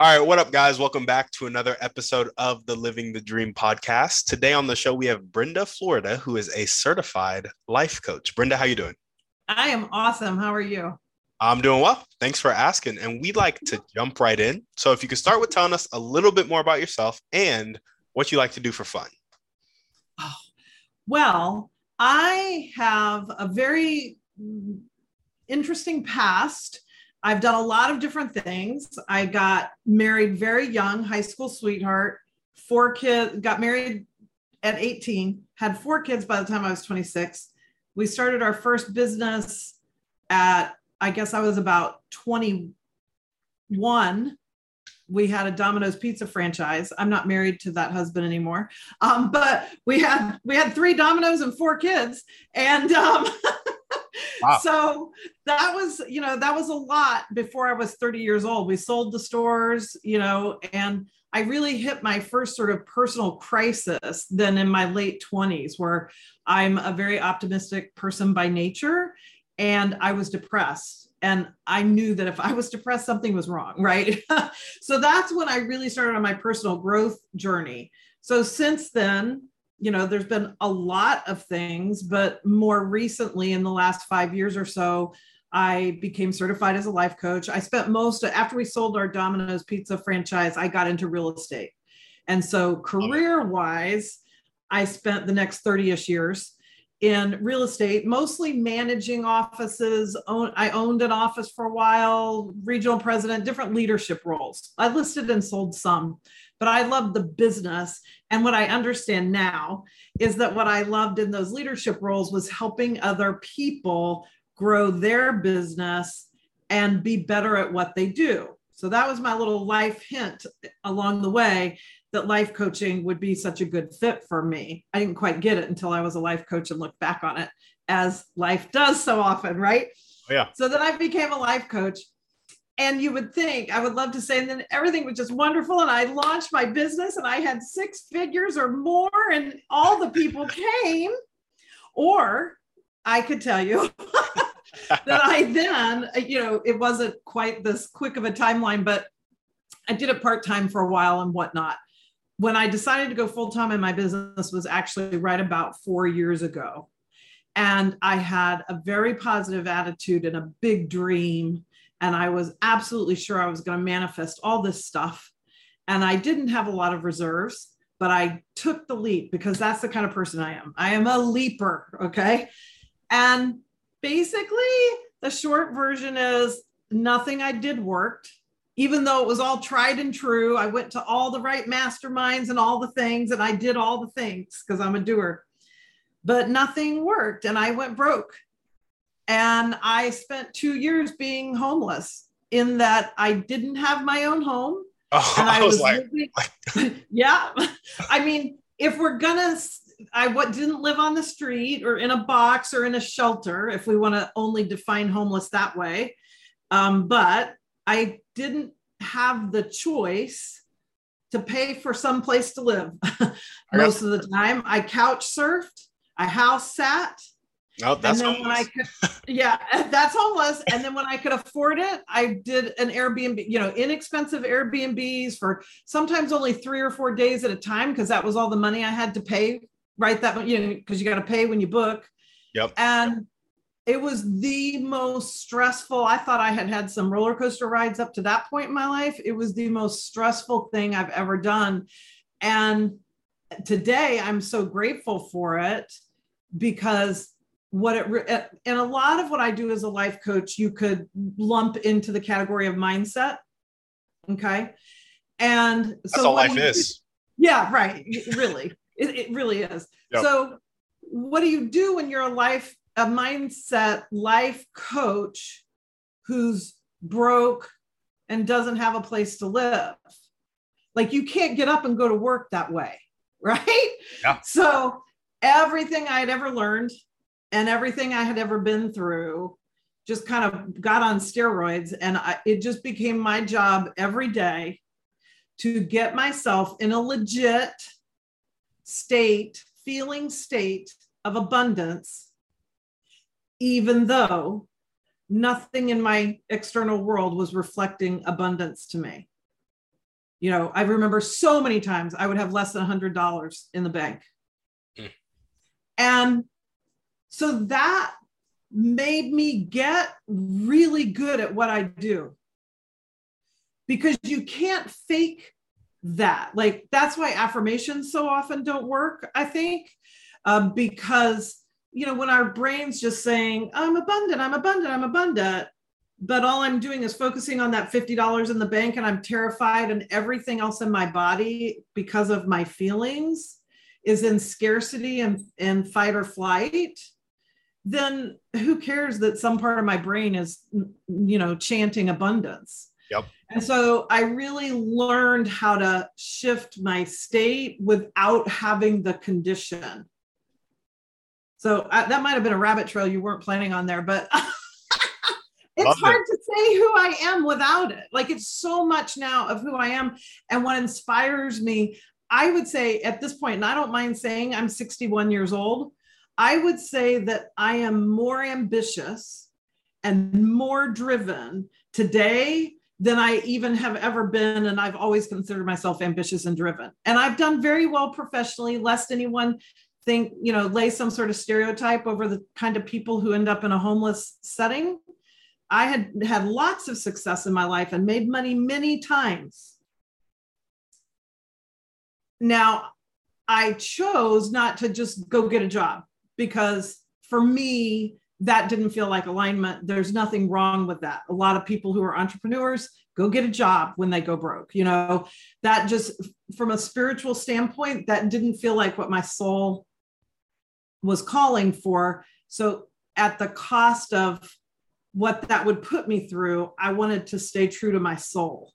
All right, what up, guys? Welcome back to another episode of the Living the Dream podcast. Today on the show, we have Brenda Florida, who is a certified life coach. Brenda, how you doing? I am awesome. How are you? I'm doing well. Thanks for asking. And we'd like to jump right in. So, if you could start with telling us a little bit more about yourself and what you like to do for fun. Oh, well, I have a very interesting past. I've done a lot of different things. I got married very young, high school sweetheart, four kids, got married at 18, had four kids by the time I was 26. We started our first business at, I guess I was about 21. We had a Domino's pizza franchise. I'm not married to that husband anymore. Um, but we had we had three Domino's and four kids. And um, Wow. So that was, you know, that was a lot before I was 30 years old. We sold the stores, you know, and I really hit my first sort of personal crisis then in my late 20s, where I'm a very optimistic person by nature and I was depressed. And I knew that if I was depressed, something was wrong, right? so that's when I really started on my personal growth journey. So since then, you know, there's been a lot of things, but more recently in the last five years or so, I became certified as a life coach. I spent most of, after we sold our Domino's Pizza franchise, I got into real estate. And so, career wise, I spent the next 30 ish years in real estate, mostly managing offices. I owned an office for a while, regional president, different leadership roles. I listed and sold some but I loved the business. And what I understand now is that what I loved in those leadership roles was helping other people grow their business and be better at what they do. So that was my little life hint along the way that life coaching would be such a good fit for me. I didn't quite get it until I was a life coach and looked back on it as life does so often, right? Oh, yeah. So then I became a life coach and you would think I would love to say, and then everything was just wonderful. And I launched my business and I had six figures or more, and all the people came. Or I could tell you that I then, you know, it wasn't quite this quick of a timeline, but I did it part time for a while and whatnot. When I decided to go full time in my business was actually right about four years ago. And I had a very positive attitude and a big dream and I was absolutely sure I was going to manifest all this stuff. And I didn't have a lot of reserves, but I took the leap because that's the kind of person I am. I am a leaper. Okay. And basically, the short version is nothing I did worked. Even though it was all tried and true, I went to all the right masterminds and all the things, and I did all the things because I'm a doer. But nothing worked, and I went broke and I spent two years being homeless in that I didn't have my own home. Oh, and I, I was, was like, living, yeah. I mean, if we're gonna, I what didn't live on the street or in a box or in a shelter, if we want to only define homeless that way. Um, but I didn't have the choice to pay for some place to live most of the time. I couch surfed, I house sat, Oh, that's and then when I could, yeah, that's homeless. And then when I could afford it, I did an Airbnb, you know, inexpensive Airbnbs for sometimes only three or four days at a time because that was all the money I had to pay. Right, that you know, because you got to pay when you book. Yep. And it was the most stressful. I thought I had had some roller coaster rides up to that point in my life. It was the most stressful thing I've ever done. And today I'm so grateful for it because what it uh, and a lot of what I do as a life coach, you could lump into the category of mindset. Okay. And That's so all life is. Yeah, right. Really. it, it really is. Yep. So what do you do when you're a life, a mindset life coach who's broke and doesn't have a place to live. Like you can't get up and go to work that way, right? Yeah. So everything I had ever learned and everything I had ever been through just kind of got on steroids. And I, it just became my job every day to get myself in a legit state, feeling state of abundance, even though nothing in my external world was reflecting abundance to me. You know, I remember so many times I would have less than $100 in the bank. Mm. And so that made me get really good at what I do because you can't fake that. Like, that's why affirmations so often don't work, I think, um, because, you know, when our brain's just saying, I'm abundant, I'm abundant, I'm abundant, but all I'm doing is focusing on that $50 in the bank and I'm terrified, and everything else in my body because of my feelings is in scarcity and, and fight or flight then who cares that some part of my brain is you know chanting abundance? Yep. And so i really learned how to shift my state without having the condition. So I, that might have been a rabbit trail you weren't planning on there but it's Love hard it. to say who i am without it. Like it's so much now of who i am. And what inspires me i would say at this point and i don't mind saying i'm 61 years old I would say that I am more ambitious and more driven today than I even have ever been. And I've always considered myself ambitious and driven. And I've done very well professionally, lest anyone think, you know, lay some sort of stereotype over the kind of people who end up in a homeless setting. I had had lots of success in my life and made money many times. Now, I chose not to just go get a job because for me, that didn't feel like alignment. There's nothing wrong with that. A lot of people who are entrepreneurs go get a job when they go broke. You know, that just from a spiritual standpoint, that didn't feel like what my soul was calling for. So, at the cost of what that would put me through, I wanted to stay true to my soul.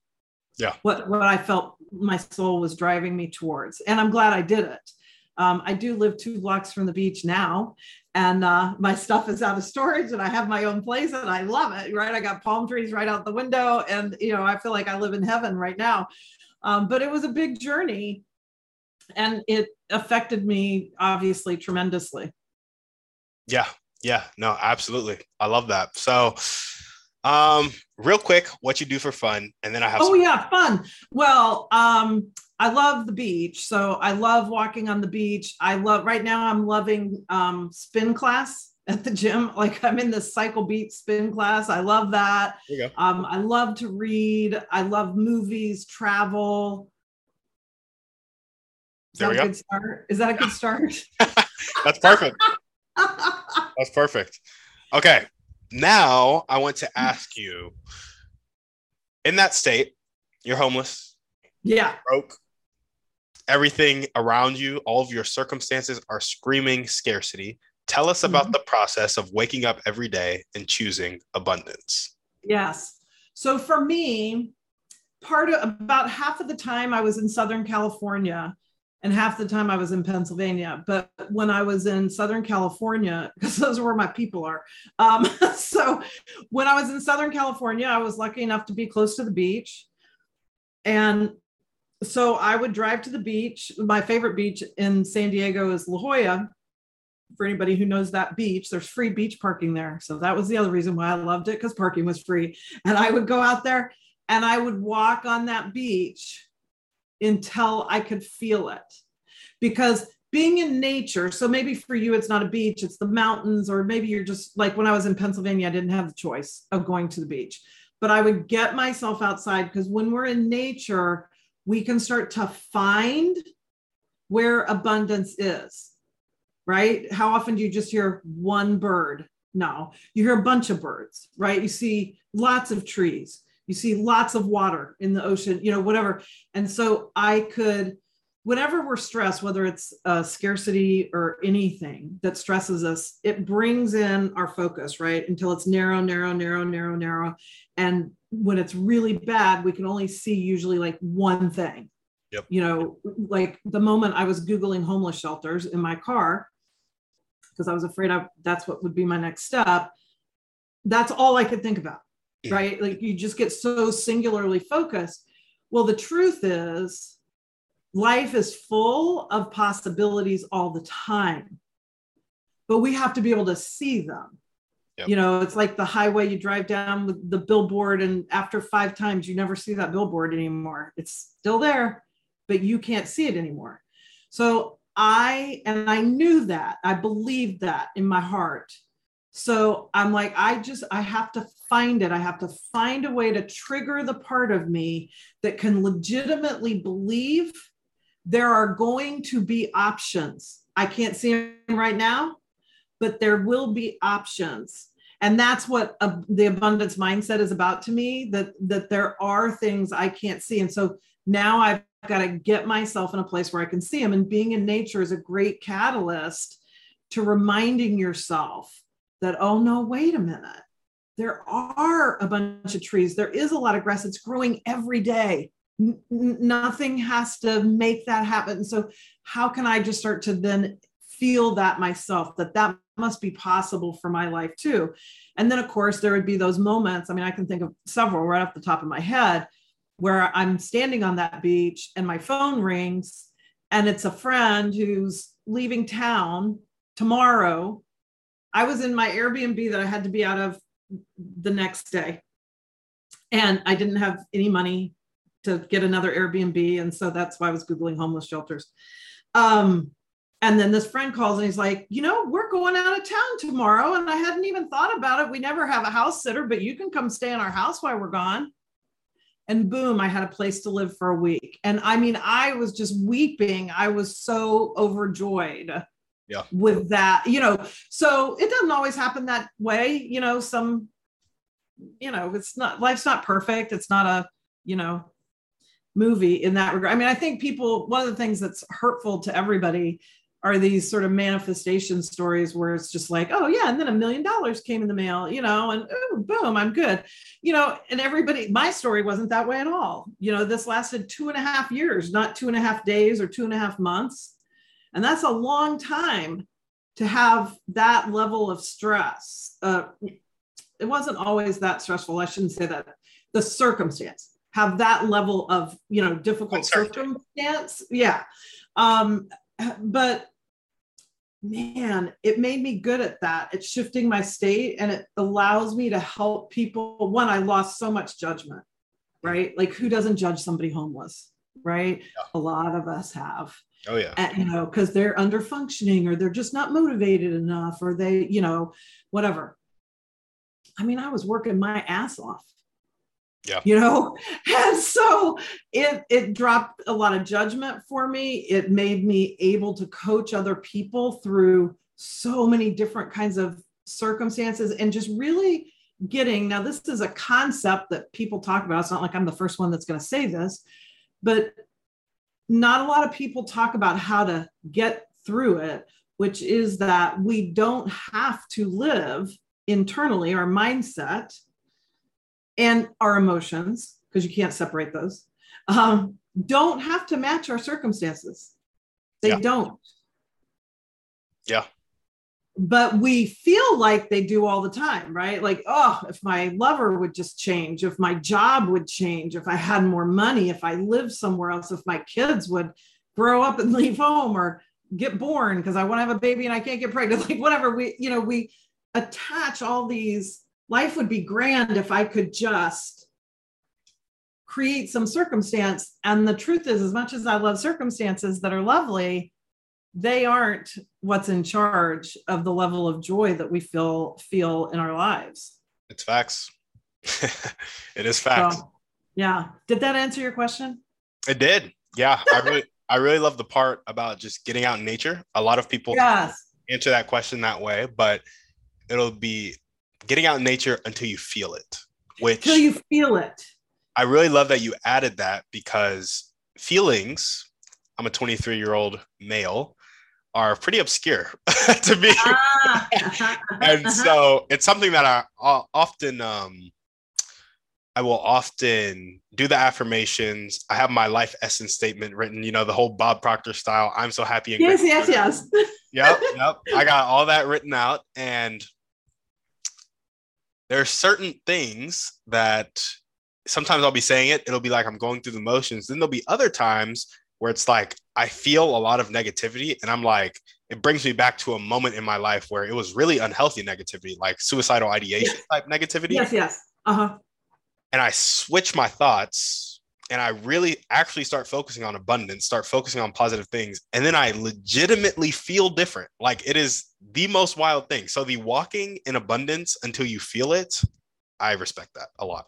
Yeah. What what I felt my soul was driving me towards. And I'm glad I did it. Um, I do live two blocks from the beach now, and uh, my stuff is out of storage, and I have my own place, and I love it. Right, I got palm trees right out the window, and you know I feel like I live in heaven right now. Um, but it was a big journey, and it affected me obviously tremendously. Yeah, yeah, no, absolutely. I love that. So, um, real quick, what you do for fun, and then I have. Oh some- yeah, fun. Well, um, I love the beach. So I love walking on the beach. I love right now I'm loving um, spin class at the gym. Like I'm in the cycle beat spin class. I love that. Um, I love to read. I love movies, travel. Is there that a go. good start? Is that a good start? That's perfect. That's perfect. Okay. Now I want to ask you in that state, you're homeless. Yeah. Broke everything around you, all of your circumstances are screaming scarcity. Tell us about mm-hmm. the process of waking up every day and choosing abundance. Yes. So for me, part of about half of the time I was in Southern California and half the time I was in Pennsylvania. But when I was in Southern California, because those are where my people are. Um, so when I was in Southern California, I was lucky enough to be close to the beach. And so I would drive to the beach. My favorite beach in San Diego is La Jolla. For anybody who knows that beach, there's free beach parking there. So that was the other reason why I loved it because parking was free. And I would go out there and I would walk on that beach until I could feel it. Because being in nature, so maybe for you it's not a beach, it's the mountains, or maybe you're just like when I was in Pennsylvania, I didn't have the choice of going to the beach. But I would get myself outside because when we're in nature, we can start to find where abundance is, right? How often do you just hear one bird? No, you hear a bunch of birds, right? You see lots of trees, you see lots of water in the ocean, you know, whatever. And so I could, whenever we're stressed, whether it's a scarcity or anything that stresses us, it brings in our focus, right? Until it's narrow, narrow, narrow, narrow, narrow. And when it's really bad, we can only see usually like one thing. Yep. You know, like the moment I was Googling homeless shelters in my car, because I was afraid I, that's what would be my next step. That's all I could think about, right? Like you just get so singularly focused. Well, the truth is, life is full of possibilities all the time, but we have to be able to see them. Yep. You know, it's like the highway you drive down with the billboard, and after five times, you never see that billboard anymore. It's still there, but you can't see it anymore. So I, and I knew that, I believed that in my heart. So I'm like, I just, I have to find it. I have to find a way to trigger the part of me that can legitimately believe there are going to be options. I can't see them right now, but there will be options. And that's what uh, the abundance mindset is about to me that, that there are things I can't see. And so now I've got to get myself in a place where I can see them. And being in nature is a great catalyst to reminding yourself that, oh no, wait a minute. There are a bunch of trees. There is a lot of grass. It's growing every day. N- nothing has to make that happen. So, how can I just start to then feel that myself that that must be possible for my life too? And then, of course, there would be those moments. I mean, I can think of several right off the top of my head where I'm standing on that beach and my phone rings and it's a friend who's leaving town tomorrow. I was in my Airbnb that I had to be out of the next day. And I didn't have any money to get another Airbnb. And so that's why I was Googling homeless shelters. Um, and then this friend calls and he's like, you know, we're going out of town tomorrow. And I hadn't even thought about it. We never have a house sitter, but you can come stay in our house while we're gone and boom i had a place to live for a week and i mean i was just weeping i was so overjoyed yeah. with that you know so it doesn't always happen that way you know some you know it's not life's not perfect it's not a you know movie in that regard i mean i think people one of the things that's hurtful to everybody are these sort of manifestation stories where it's just like, oh yeah, and then a million dollars came in the mail, you know, and ooh, boom, I'm good, you know. And everybody, my story wasn't that way at all. You know, this lasted two and a half years, not two and a half days or two and a half months, and that's a long time to have that level of stress. Uh, it wasn't always that stressful. I shouldn't say that. The circumstance have that level of you know difficult circumstance, yeah. Um, but man, it made me good at that. It's shifting my state and it allows me to help people. One, I lost so much judgment, right? Like who doesn't judge somebody homeless, right? Yeah. A lot of us have. Oh yeah. And, you know, because they're under functioning or they're just not motivated enough or they, you know, whatever. I mean, I was working my ass off yeah. You know, and so it it dropped a lot of judgment for me. It made me able to coach other people through so many different kinds of circumstances and just really getting now this is a concept that people talk about it's not like i'm the first one that's going to say this but not a lot of people talk about how to get through it which is that we don't have to live internally our mindset and our emotions, because you can't separate those, um, don't have to match our circumstances. They yeah. don't. Yeah. But we feel like they do all the time, right? Like, oh, if my lover would just change, if my job would change, if I had more money, if I lived somewhere else, if my kids would grow up and leave home or get born because I want to have a baby and I can't get pregnant, like whatever we, you know, we attach all these life would be grand if I could just create some circumstance. And the truth is, as much as I love circumstances that are lovely, they aren't what's in charge of the level of joy that we feel feel in our lives. It's facts. it is facts. So, yeah. Did that answer your question? It did. Yeah. I really I really love the part about just getting out in nature. A lot of people yes. answer that question that way, but it'll be getting out in nature until you feel it. Which until you feel it. I really love that you added that because feelings, I'm a 23 year old male, are pretty obscure to me. Ah. and so it's something that I often um, I will often do the affirmations. I have my life essence statement written, you know, the whole Bob Proctor style. I'm so happy. And yes, yes, yes. yep, yep. I got all that written out. And there are certain things that sometimes I'll be saying it, it'll be like I'm going through the motions. Then there'll be other times where it's like I feel a lot of negativity and I'm like, it brings me back to a moment in my life where it was really unhealthy negativity, like suicidal ideation yes. type negativity. Yes, yes. Uh-huh. And I switch my thoughts and I really actually start focusing on abundance, start focusing on positive things. And then I legitimately feel different. Like it is the most wild thing. So the walking in abundance until you feel it, I respect that a lot.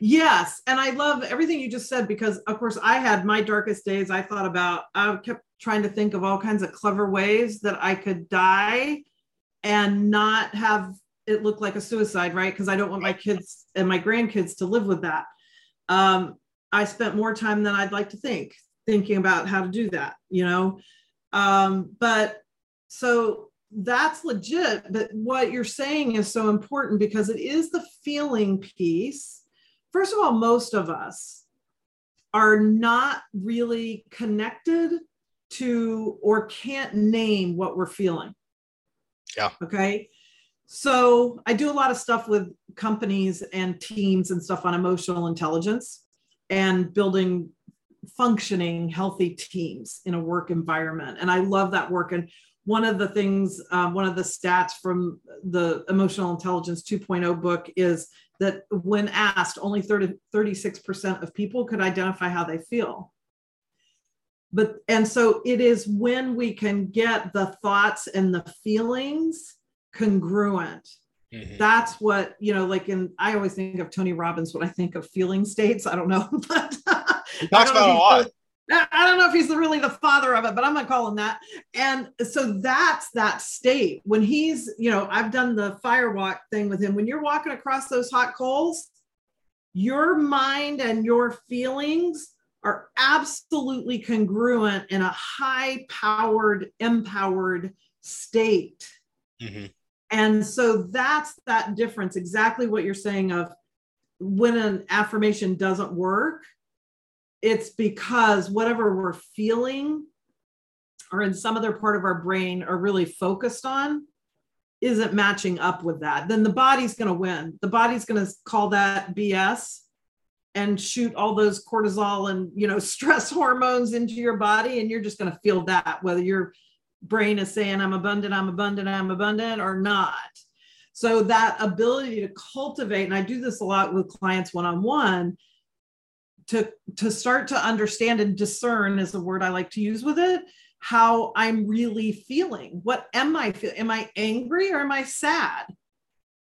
Yes. And I love everything you just said because, of course, I had my darkest days. I thought about, I kept trying to think of all kinds of clever ways that I could die and not have it look like a suicide, right? Because I don't want my kids and my grandkids to live with that. Um, I spent more time than I'd like to think thinking about how to do that, you know? Um, but so that's legit. But what you're saying is so important because it is the feeling piece first of all, most of us are not really connected to or can't name what we're feeling. Yeah. Okay. So I do a lot of stuff with companies and teams and stuff on emotional intelligence and building functioning healthy teams in a work environment. And I love that work. And one of the things, um, one of the stats from the Emotional Intelligence 2.0 book is that when asked, only 30, 36% of people could identify how they feel. But, and so it is when we can get the thoughts and the feelings congruent. Mm-hmm. That's what, you know, like in, I always think of Tony Robbins when I think of feeling states. I don't know, but he talks about a lot. I don't know if he's the, really the father of it, but I'm gonna call him that. And so that's that state when he's, you know, I've done the fire walk thing with him. When you're walking across those hot coals, your mind and your feelings are absolutely congruent in a high powered, empowered state. Mm-hmm. And so that's that difference, exactly what you're saying of when an affirmation doesn't work it's because whatever we're feeling or in some other part of our brain are really focused on isn't matching up with that, then the body's going to win. The body's going to call that BS and shoot all those cortisol and you know stress hormones into your body and you're just going to feel that whether your brain is saying i'm abundant i'm abundant i'm abundant or not so that ability to cultivate and i do this a lot with clients one-on-one to to start to understand and discern is a word I like to use with it how I'm really feeling. What am I feeling? Am I angry or am I sad?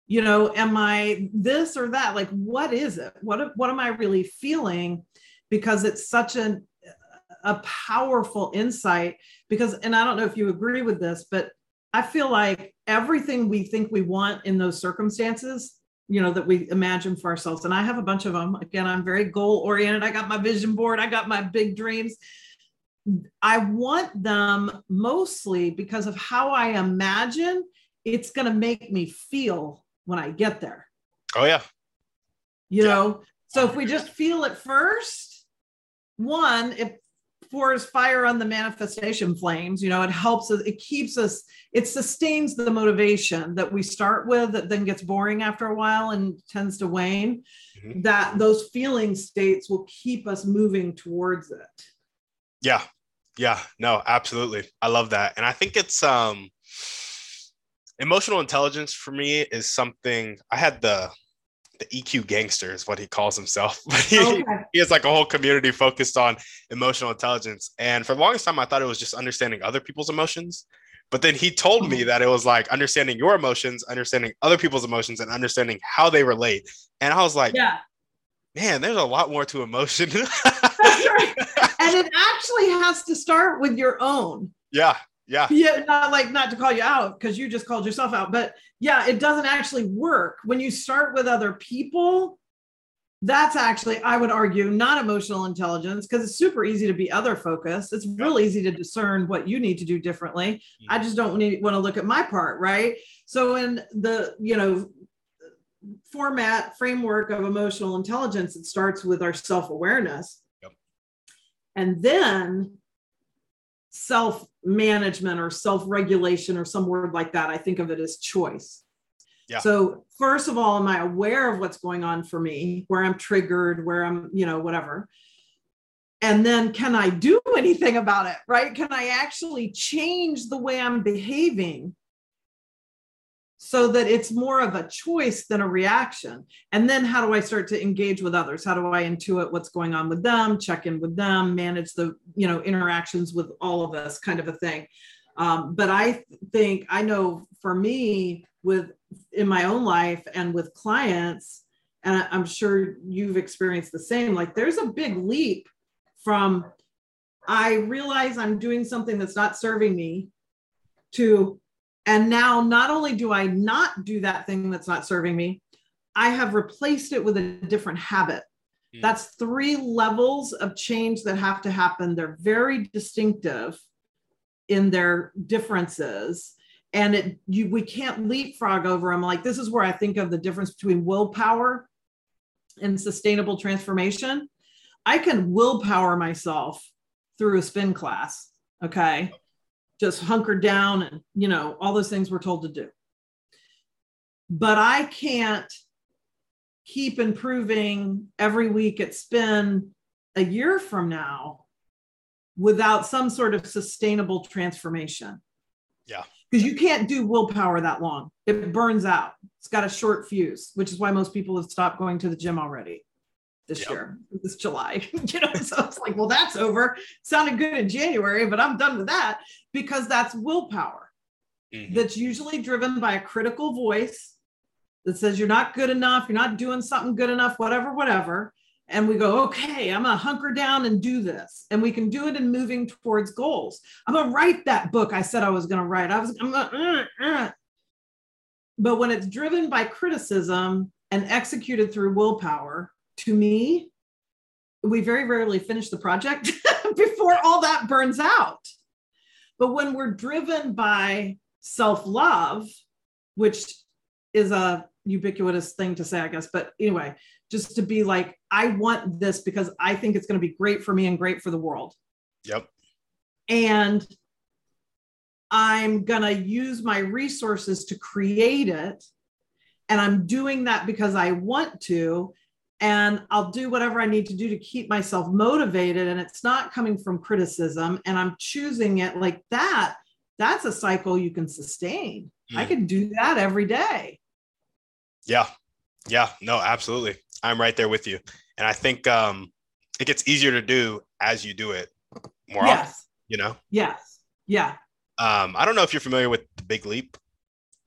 You know, am I this or that? Like, what is it? What what am I really feeling? Because it's such an a powerful insight. Because, and I don't know if you agree with this, but I feel like everything we think we want in those circumstances you know that we imagine for ourselves. And i have a bunch of them again i'm very goal oriented. I got my vision board. I got my big dreams. I want them mostly because of how i imagine it's going to make me feel when i get there. Oh yeah. You yeah. know? So if we just feel it first one if pours fire on the manifestation flames you know it helps us it keeps us it sustains the motivation that we start with that then gets boring after a while and tends to wane. Mm-hmm. that those feeling states will keep us moving towards it. Yeah. Yeah. No absolutely. I love that. And i think it's um emotional intelligence for me is something i had the the EQ gangster is what he calls himself. But he, okay. he has like a whole community focused on emotional intelligence. And for the longest time, I thought it was just understanding other people's emotions. But then he told me mm-hmm. that it was like understanding your emotions, understanding other people's emotions, and understanding how they relate. And I was like, yeah. man, there's a lot more to emotion. That's right. And it actually has to start with your own. Yeah. Yeah. Yeah. Not like not to call you out because you just called yourself out, but yeah, it doesn't actually work. When you start with other people, that's actually, I would argue, not emotional intelligence because it's super easy to be other focused. It's real easy to discern what you need to do differently. Mm-hmm. I just don't need, want to look at my part, right? So in the, you know, format framework of emotional intelligence, it starts with our self awareness. Yep. And then self management or self regulation or some word like that. I think of it as choice. Yeah. So, first of all, am I aware of what's going on for me, where I'm triggered, where I'm, you know, whatever? And then can I do anything about it, right? Can I actually change the way I'm behaving so that it's more of a choice than a reaction. And then how do I start to engage with others? How do I intuit what's going on with them, check in with them, manage the you know interactions with all of us, kind of a thing. Um, but I think I know for me with in my own life and with clients, and I'm sure you've experienced the same. Like there's a big leap from I realize I'm doing something that's not serving me to and now not only do I not do that thing that's not serving me, I have replaced it with a different habit. Mm. That's three levels of change that have to happen. They're very distinctive in their differences. And it you we can't leapfrog over them. Like this is where I think of the difference between willpower and sustainable transformation. I can willpower myself through a spin class. Okay just hunker down and you know all those things we're told to do. But i can't keep improving every week at spin a year from now without some sort of sustainable transformation. Yeah. Because you can't do willpower that long. It burns out. It's got a short fuse which is why most people have stopped going to the gym already this yep. year, this July. you know, so it's like, well, that's over. Sounded good in January, but I'm done with that because that's willpower. Mm-hmm. That's usually driven by a critical voice that says you're not good enough, you're not doing something good enough, whatever, whatever. And we go, okay, I'm gonna hunker down and do this. And we can do it in moving towards goals. I'm gonna write that book I said I was gonna write. I was I'm gonna, uh, uh. but when it's driven by criticism and executed through willpower, to me, we very rarely finish the project before all that burns out. But when we're driven by self love, which is a ubiquitous thing to say, I guess, but anyway, just to be like, I want this because I think it's going to be great for me and great for the world. Yep. And I'm going to use my resources to create it. And I'm doing that because I want to and I'll do whatever I need to do to keep myself motivated. And it's not coming from criticism, and I'm choosing it like that. That's a cycle you can sustain. Mm. I can do that every day. Yeah. Yeah. No, absolutely. I'm right there with you. And I think um, it gets easier to do as you do it more yes. often, you know? Yes. Yeah. Um, I don't know if you're familiar with The Big Leap.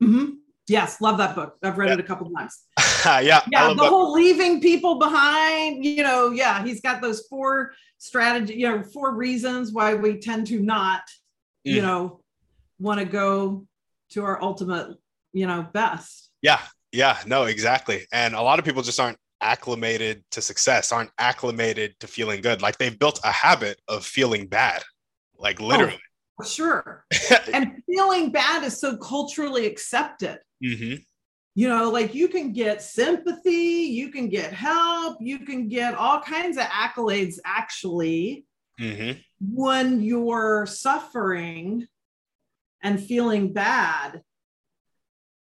Mm-hmm. Yes, love that book. I've read yeah. it a couple times. yeah, yeah. The that. whole leaving people behind. You know, yeah, he's got those four strategy. You know, four reasons why we tend to not, mm. you know, want to go to our ultimate, you know, best. Yeah, yeah, no, exactly. And a lot of people just aren't acclimated to success, aren't acclimated to feeling good. Like they've built a habit of feeling bad, like literally. Oh, sure. and feeling bad is so culturally accepted. Mm-hmm. You know, like you can get sympathy, you can get help, you can get all kinds of accolades actually mm-hmm. when you're suffering and feeling bad.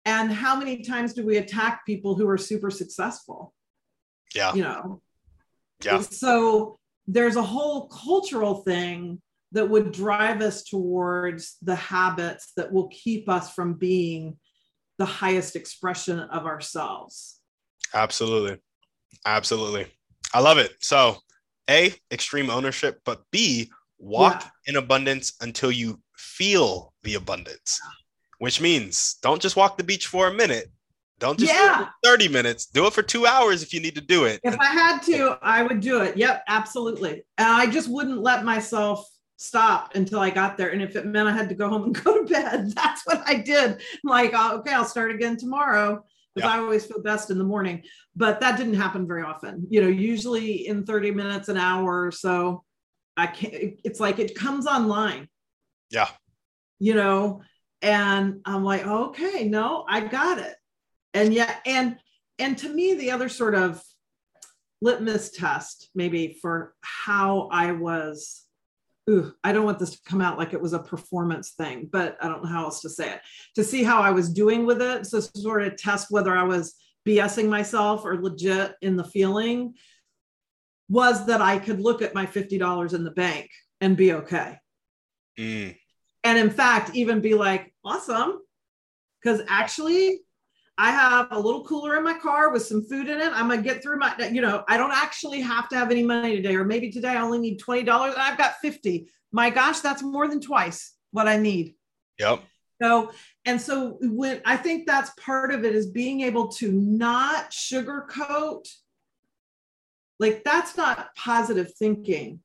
And how many times do we attack people who are super successful? Yeah. You know, yeah. So there's a whole cultural thing that would drive us towards the habits that will keep us from being the highest expression of ourselves. Absolutely. Absolutely. I love it. So, A, extreme ownership, but B, walk yeah. in abundance until you feel the abundance, which means don't just walk the beach for a minute. Don't just yeah. 30 minutes. Do it for two hours if you need to do it. If I had to, I would do it. Yep, absolutely. And I just wouldn't let myself stop until I got there. And if it meant I had to go home and go to bed, that's what I did. I'm like, oh, okay, I'll start again tomorrow because yeah. I always feel best in the morning. But that didn't happen very often. You know, usually in 30 minutes, an hour or so, I can't, it's like it comes online. Yeah. You know, and I'm like, okay, no, I got it. And yeah, and and to me, the other sort of litmus test, maybe for how I was. Ooh, I don't want this to come out like it was a performance thing, but I don't know how else to say it. To see how I was doing with it, so sort of test whether I was BSing myself or legit in the feeling, was that I could look at my fifty dollars in the bank and be okay. Mm. And in fact, even be like, awesome. Because actually, I have a little cooler in my car with some food in it. I'm gonna get through my, you know, I don't actually have to have any money today, or maybe today I only need $20 and I've got 50. My gosh, that's more than twice what I need. Yep. So, and so when I think that's part of it is being able to not sugarcoat, like that's not positive thinking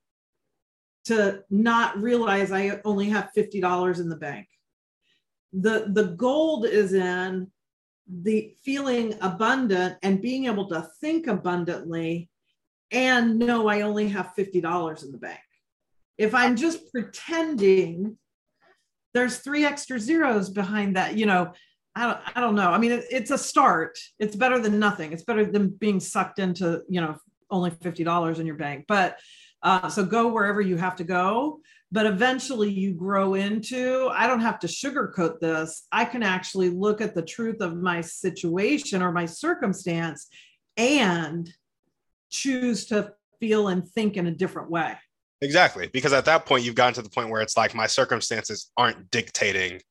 to not realize I only have $50 in the bank. The, the gold is in the feeling abundant and being able to think abundantly and know I only have $50 in the bank. If I'm just pretending, there's three extra zeros behind that, you know. I don't, I don't know. I mean, it, it's a start. It's better than nothing. It's better than being sucked into, you know, only $50 in your bank. But uh, so go wherever you have to go. But eventually you grow into, I don't have to sugarcoat this. I can actually look at the truth of my situation or my circumstance and choose to feel and think in a different way. Exactly. Because at that point, you've gotten to the point where it's like my circumstances aren't dictating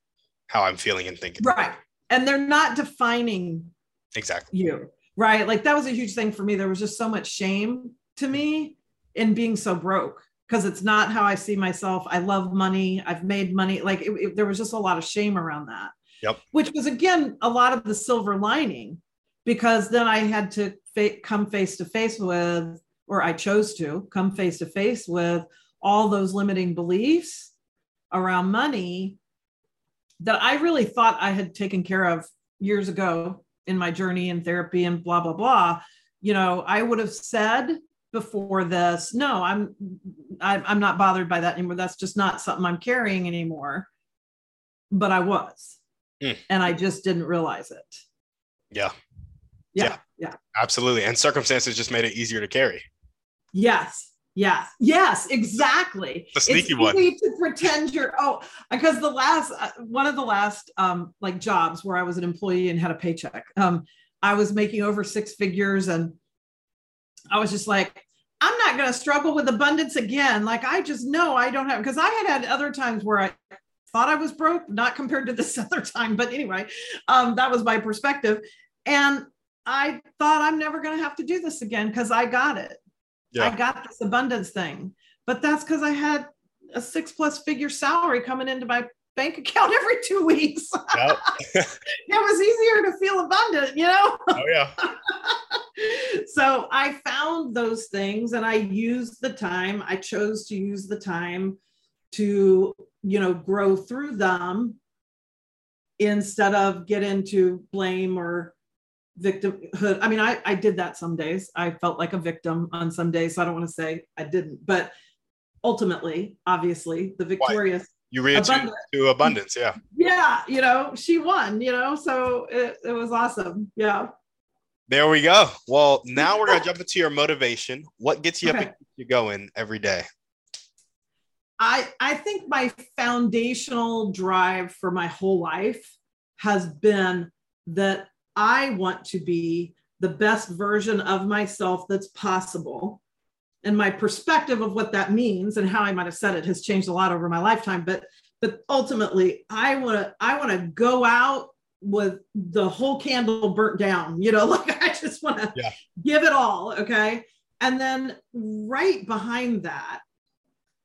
how I'm feeling and thinking. Right. And they're not defining exactly you. Right. Like that was a huge thing for me. There was just so much shame to me in being so broke because it's not how I see myself. I love money. I've made money. Like it, it, there was just a lot of shame around that. Yep. Which was again a lot of the silver lining because then I had to fa- come face to face with, or I chose to come face to face with all those limiting beliefs around money that I really thought I had taken care of years ago in my journey in therapy and blah, blah, blah. You know, I would have said before this no i'm i'm not bothered by that anymore that's just not something i'm carrying anymore but i was mm. and i just didn't realize it yeah. yeah yeah yeah absolutely and circumstances just made it easier to carry yes Yes, yes, exactly. The sneaky it's one. to pretend you're oh, because the last uh, one of the last um like jobs where I was an employee and had a paycheck. Um, I was making over six figures and I was just like, I'm not going to struggle with abundance again. Like I just know I don't have because I had had other times where I thought I was broke, not compared to this other time, but anyway, um, that was my perspective, and I thought I'm never going to have to do this again because I got it. Yeah. I got this abundance thing, but that's because I had a six plus figure salary coming into my bank account every two weeks. Yep. it was easier to feel abundant, you know? Oh, yeah. so I found those things and I used the time. I chose to use the time to, you know, grow through them instead of get into blame or victimhood. I mean, I, I did that some days. I felt like a victim on some days. So I don't want to say I didn't, but ultimately, obviously, the victorious you read to, to, abundance yeah. Yeah you know she won you know so it, it was awesome yeah. There we go. Well now we're gonna jump into your motivation. What gets you okay. up you going every day? I i think my foundational drive for my whole life has been that i want to be the best version of myself that's possible and my perspective of what that means and how I might have said it has changed a lot over my lifetime. But but ultimately, I want to I want to go out with the whole candle burnt down. You know, like I just want to yeah. give it all. Okay, and then right behind that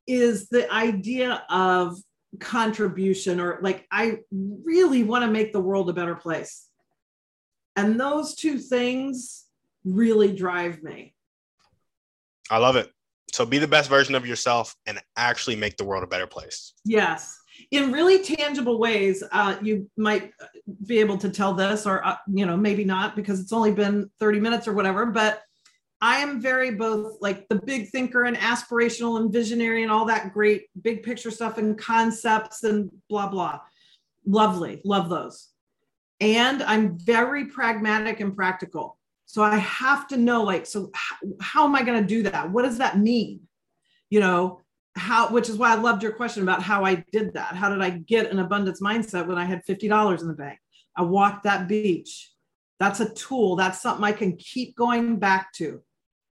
is the idea of contribution or like I really want to make the world a better place. And those two things really drive me. I love it. So be the best version of yourself and actually make the world a better place. Yes. In really tangible ways, uh, you might be able to tell this, or, uh, you know, maybe not because it's only been 30 minutes or whatever, but I am very both like the big thinker and aspirational and visionary and all that great big picture stuff and concepts and blah, blah. Lovely. Love those. And I'm very pragmatic and practical. So I have to know, like, so how, how am I going to do that? What does that mean? You know, how, which is why I loved your question about how I did that. How did I get an abundance mindset when I had $50 in the bank? I walked that beach. That's a tool. That's something I can keep going back to.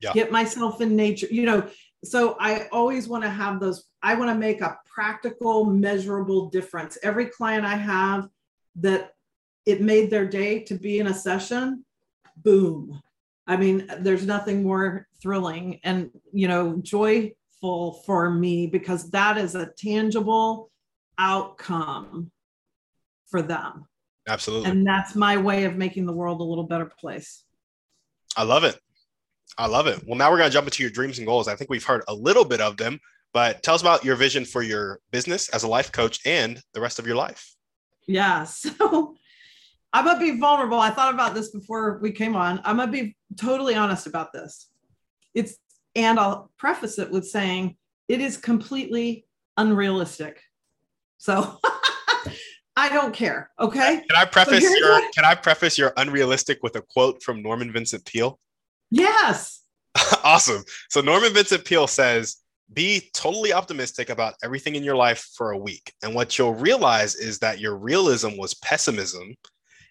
Yeah. Get myself in nature. You know, so I always want to have those. I want to make a practical, measurable difference. Every client I have that it made their day to be in a session, boom. I mean, there's nothing more thrilling and, you know, joyful for me because that is a tangible outcome for them. Absolutely. And that's my way of making the world a little better place. I love it. I love it. Well, now we're going to jump into your dreams and goals. I think we've heard a little bit of them, but tell us about your vision for your business as a life coach and the rest of your life. Yeah. So I'm to be vulnerable. I thought about this before we came on. I'm to be totally honest about this. It's, and I'll preface it with saying it is completely unrealistic. So I don't care. Okay. Can I preface so your Can I preface your unrealistic with a quote from Norman Vincent Peale? Yes. awesome. So Norman Vincent Peale says, be totally optimistic about everything in your life for a week. And what you'll realize is that your realism was pessimism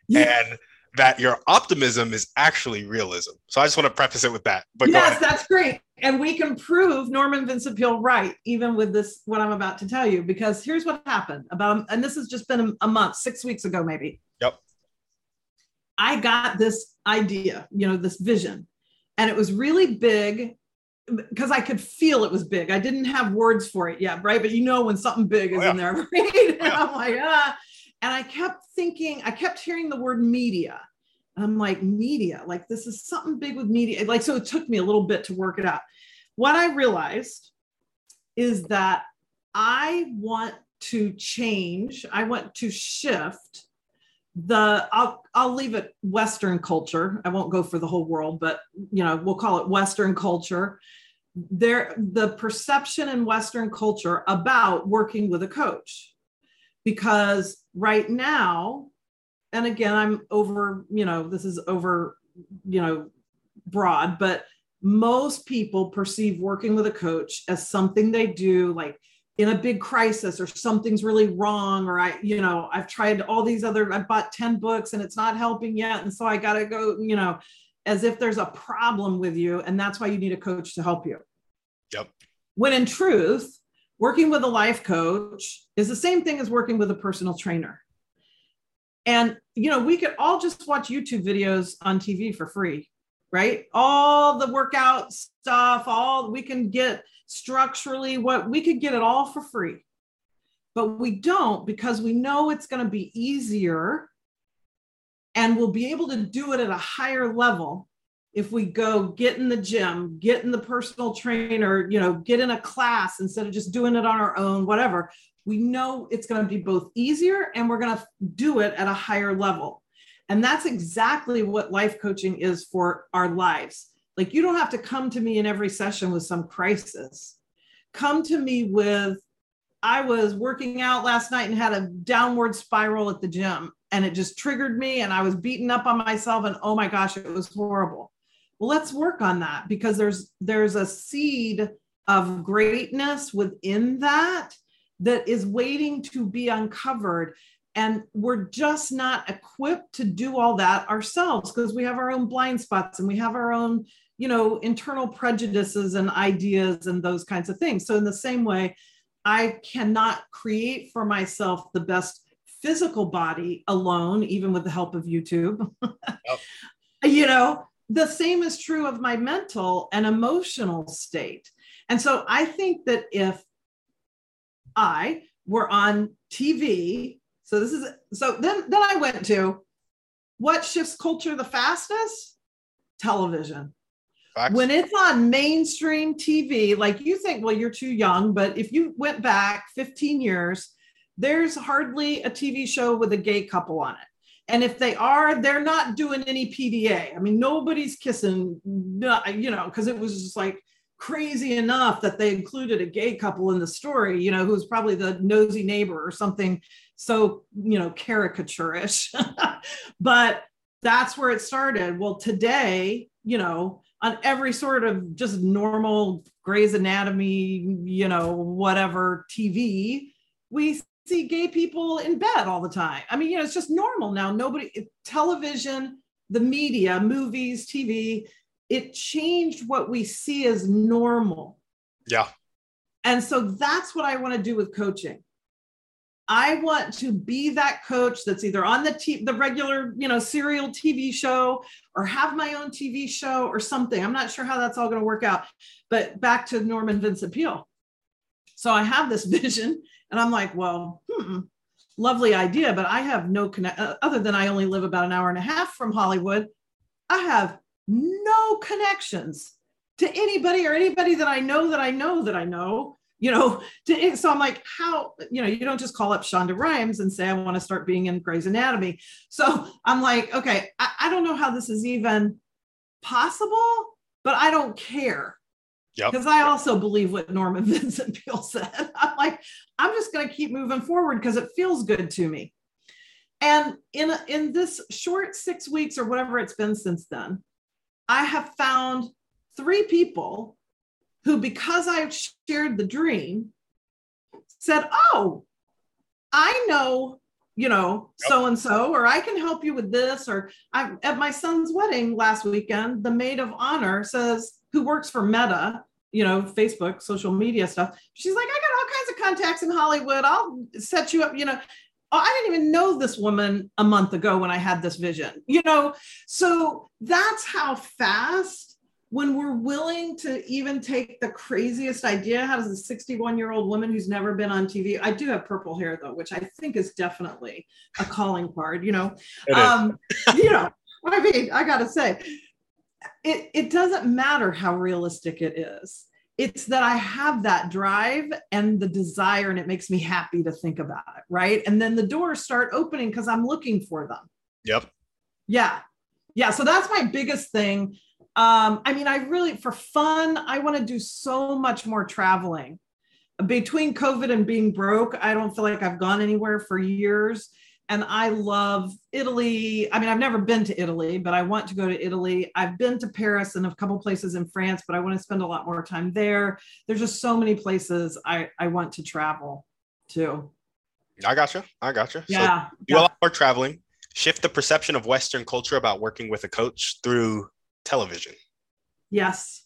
yeah. and that your optimism is actually realism. So I just want to preface it with that. But yes, that's great. And we can prove Norman Vincent Peale right, even with this, what I'm about to tell you, because here's what happened about, and this has just been a month, six weeks ago, maybe. Yep. I got this idea, you know, this vision and it was really big because I could feel it was big. I didn't have words for it yet, right? But you know when something big is oh, yeah. in there, right? And yeah. I'm like, ah. And I kept thinking, I kept hearing the word media. I'm like, media, like this is something big with media. Like, so it took me a little bit to work it out. What I realized is that I want to change, I want to shift the I'll I'll leave it Western culture. I won't go for the whole world, but you know, we'll call it Western culture. There, the perception in Western culture about working with a coach. Because right now, and again, I'm over, you know, this is over, you know, broad, but most people perceive working with a coach as something they do like in a big crisis or something's really wrong or i you know i've tried all these other i bought 10 books and it's not helping yet and so i got to go you know as if there's a problem with you and that's why you need a coach to help you. Yep. When in truth working with a life coach is the same thing as working with a personal trainer and you know we could all just watch youtube videos on tv for free right all the workout stuff all we can get structurally, what we could get it all for free. But we don't because we know it's going to be easier and we'll be able to do it at a higher level if we go get in the gym, get in the personal trainer, you know, get in a class instead of just doing it on our own, whatever. We know it's going to be both easier and we're going to do it at a higher level. And that's exactly what life coaching is for our lives. Like you don't have to come to me in every session with some crisis. Come to me with, I was working out last night and had a downward spiral at the gym and it just triggered me and I was beaten up on myself and oh my gosh, it was horrible. Well, let's work on that because there's there's a seed of greatness within that that is waiting to be uncovered and we're just not equipped to do all that ourselves because we have our own blind spots and we have our own you know, internal prejudices and ideas and those kinds of things. So, in the same way, I cannot create for myself the best physical body alone, even with the help of YouTube. You know, the same is true of my mental and emotional state. And so I think that if I were on TV, so this is so then then I went to what shifts culture the fastest? Television. Facts. When it's on mainstream TV, like you think, well, you're too young, but if you went back 15 years, there's hardly a TV show with a gay couple on it. And if they are, they're not doing any PDA. I mean, nobody's kissing, you know, because it was just like crazy enough that they included a gay couple in the story, you know, who's probably the nosy neighbor or something so, you know, caricaturish. but that's where it started. Well, today, you know, on every sort of just normal Grey's Anatomy, you know, whatever TV, we see gay people in bed all the time. I mean, you know, it's just normal now. Nobody, television, the media, movies, TV, it changed what we see as normal. Yeah. And so that's what I want to do with coaching. I want to be that coach that's either on the t- the regular, you know, serial TV show or have my own TV show or something. I'm not sure how that's all going to work out. But back to Norman Vincent Peale. So I have this vision and I'm like, well, hmm, lovely idea, but I have no connect uh, other than I only live about an hour and a half from Hollywood. I have no connections to anybody or anybody that I know that I know that I know you know, to, so I'm like, how, you know, you don't just call up Shonda Rhimes and say, I want to start being in Grey's Anatomy. So I'm like, okay, I, I don't know how this is even possible, but I don't care. Because I also believe what Norman Vincent Peale said. I'm like, I'm just going to keep moving forward because it feels good to me. And in, in this short six weeks or whatever it's been since then, I have found three people who, because I have shared the dream, said, Oh, I know, you know, so and so, or I can help you with this. Or I'm at my son's wedding last weekend, the maid of honor says, who works for Meta, you know, Facebook, social media stuff. She's like, I got all kinds of contacts in Hollywood. I'll set you up, you know. Oh, I didn't even know this woman a month ago when I had this vision, you know. So that's how fast when we're willing to even take the craziest idea, how does a 61 year old woman who's never been on TV? I do have purple hair though, which I think is definitely a calling card, you know. Um, you know, I mean, I gotta say, it, it doesn't matter how realistic it is. It's that I have that drive and the desire, and it makes me happy to think about it, right? And then the doors start opening because I'm looking for them. Yep. Yeah. Yeah. So that's my biggest thing um, I mean, I really, for fun, I want to do so much more traveling. Between COVID and being broke, I don't feel like I've gone anywhere for years. And I love Italy. I mean, I've never been to Italy, but I want to go to Italy. I've been to Paris and a couple places in France, but I want to spend a lot more time there. There's just so many places I, I want to travel to. I got you. I got you. Yeah. So do yeah. a lot more traveling. Shift the perception of Western culture about working with a coach through television. Yes.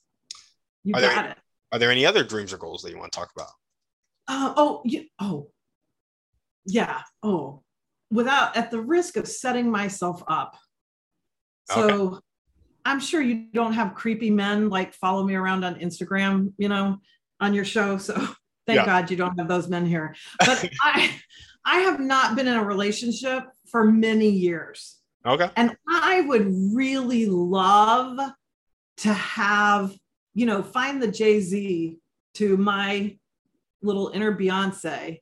You are got there, it. Are there any other dreams or goals that you want to talk about? Uh, oh, yeah. Oh, yeah. Oh, without at the risk of setting myself up. So okay. I'm sure you don't have creepy men like follow me around on Instagram, you know, on your show. So thank yeah. God you don't have those men here. But I I have not been in a relationship for many years. Okay. And I would really love to have, you know, find the Jay Z to my little inner Beyonce